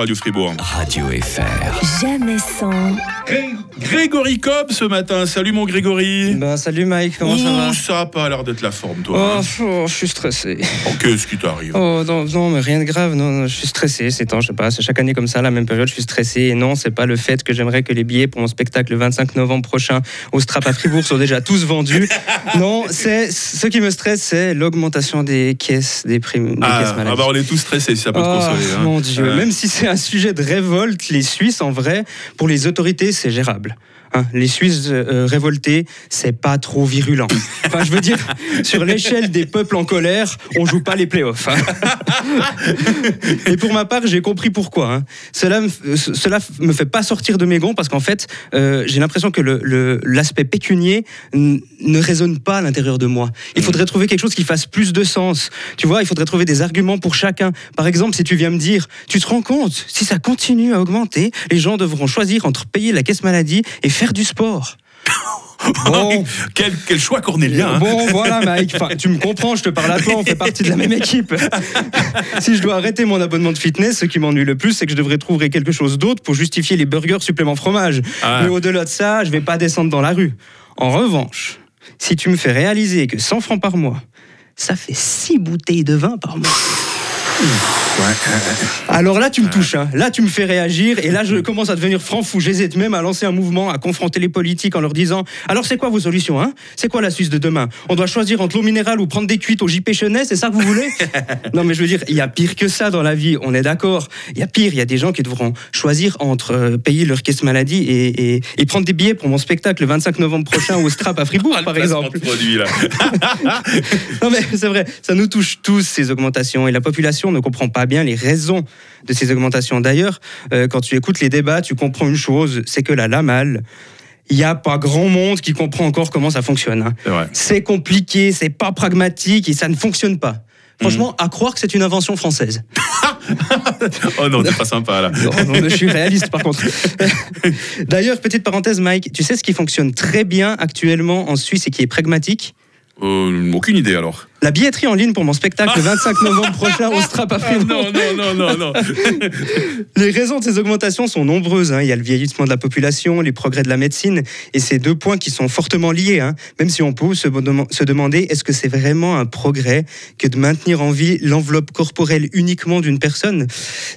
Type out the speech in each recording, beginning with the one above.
Radio Fribourg. Radio FR. Jamais sans. Grégory Cobb ce matin. Salut mon Grégory. Ben, salut Mike, comment ça va? Ouh, ça a pas l'air d'être la forme, toi. oh, hein. oh, je suis stressé. Oh, Qu'est-ce qui t'arrive? Oh non, non, mais rien de grave. Non, non, je suis stressé. C'est temps, je sais pas. C'est chaque année comme ça, à la même période, je suis stressé. Et non, c'est pas le fait que j'aimerais que les billets pour mon spectacle le 25 novembre prochain au Strap à Fribourg soient déjà tous vendus. non, c'est ce qui me stresse, c'est l'augmentation des caisses, des primes, des ah, caisses ah bah on est tous stressés si ça peut te Oh, consoler. hein. mon Dieu, même si c'est un sujet de révolte, les Suisses, en vrai, pour les autorités, c'est gérable. Hein, les Suisses euh, révoltés, c'est pas trop virulent. Enfin, je veux dire, sur l'échelle des peuples en colère, on joue pas les playoffs. hein. Et pour ma part, j'ai compris pourquoi. hein. Cela, me, ce- cela me fait pas sortir de mes gonds parce qu'en fait, euh, j'ai l'impression que l'aspect pécunier ne résonne pas à l'intérieur de moi. Il faudrait trouver quelque chose qui fasse plus de sens. Tu vois, il faudrait trouver des arguments pour chacun. Par exemple, si tu viens me dire, tu te rends compte, si ça continue à augmenter, les gens devront choisir entre payer la caisse maladie et faire du sport. Bon. quel, quel choix cornélien. hein. Bon, voilà, Mike. Enfin, tu me comprends, je te parle à toi, on fait partie de la même équipe. si je dois arrêter mon abonnement de fitness, ce qui m'ennuie le plus, c'est que je devrais trouver quelque chose d'autre pour justifier les burgers supplément fromage. Ah. Mais au-delà de ça, je vais pas descendre dans la rue. En revanche, si tu me fais réaliser que 100 francs par mois, ça fait 6 bouteilles de vin par mois. Alors là, tu me touches. hein. Là, tu me fais réagir. Et là, je commence à devenir franc fou. J'hésite même à lancer un mouvement, à confronter les politiques en leur disant Alors, c'est quoi vos solutions hein? C'est quoi la Suisse de demain? On doit choisir entre l'eau minérale ou prendre des cuites au JP Chenet C'est ça que vous voulez? Non, mais je veux dire, il y a pire que ça dans la vie. On est d'accord. Il y a pire. Il y a des gens qui devront choisir entre euh, payer leur caisse maladie et, et- et prendre des billets pour mon spectacle le 25 novembre prochain au Strap à Fribourg, Ah, par exemple. produit, là. Non mais c'est vrai, ça nous touche tous ces augmentations et la population ne comprend pas bien les raisons de ces augmentations. D'ailleurs, euh, quand tu écoutes les débats, tu comprends une chose, c'est que la LAMAL, il n'y a pas grand monde qui comprend encore comment ça fonctionne. hein. C'est compliqué, c'est pas pragmatique et ça ne fonctionne pas. Franchement, à croire que c'est une invention française. Oh non, t'es pas sympa là. Non, non, je suis réaliste par contre. D'ailleurs, petite parenthèse, Mike, tu sais ce qui fonctionne très bien actuellement en Suisse et qui est pragmatique? Euh, aucune idée alors. La billetterie en ligne pour mon spectacle le 25 novembre prochain au Strap à Ah, non, non, non, non, non. Les raisons de ces augmentations sont nombreuses. hein. Il y a le vieillissement de la population, les progrès de la médecine, et ces deux points qui sont fortement liés. hein. Même si on peut se, se demander est-ce que c'est vraiment un progrès que de maintenir en vie l'enveloppe corporelle uniquement d'une personne?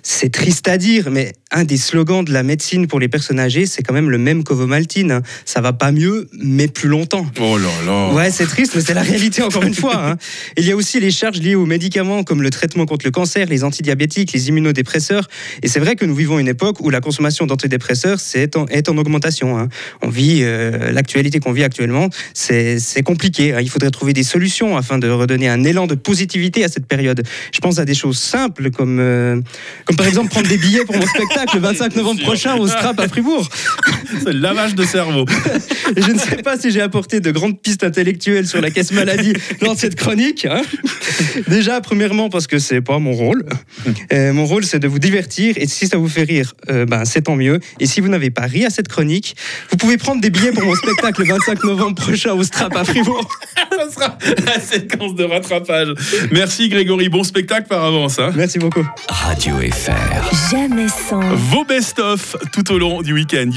C'est triste à dire, mais un des slogans de la médecine pour les personnes âgées, c'est quand même le même qu'Ovomaltine. hein. Ça va pas mieux, mais plus longtemps. Oh là là. Ouais, c'est triste, mais c'est la réalité encore une fois. Il y a aussi les charges liées aux médicaments comme le traitement contre le cancer, les antidiabétiques, les immunodépresseurs. Et c'est vrai que nous vivons une époque où la consommation d'antidépresseurs en, est en augmentation. hein. On vit euh, l'actualité qu'on vit actuellement, c'est compliqué. hein. Il faudrait trouver des solutions afin de redonner un élan de positivité à cette période. Je pense à des choses simples comme, euh, comme par exemple prendre des billets pour mon spectacle le 25 novembre prochain au Strap à Fribourg. C'est le lavage de cerveau. Et je ne sais pas si j'ai apporté de grandes pistes intellectuelles sur la caisse maladie de cette chronique. hein. Déjà, premièrement, parce que c'est pas mon rôle. Euh, mon rôle, c'est de vous divertir. Et si ça vous fait rire, euh, ben, c'est tant mieux. Et si vous n'avez pas ri à cette chronique, vous pouvez prendre des billets pour mon spectacle le 25 novembre prochain au Strap à Fribourg. Ça sera la séquence de rattrapage. Merci Grégory. Bon spectacle par avance. hein. Merci beaucoup. Radio FR. Jamais sans. Vos best-of tout au long du week-end.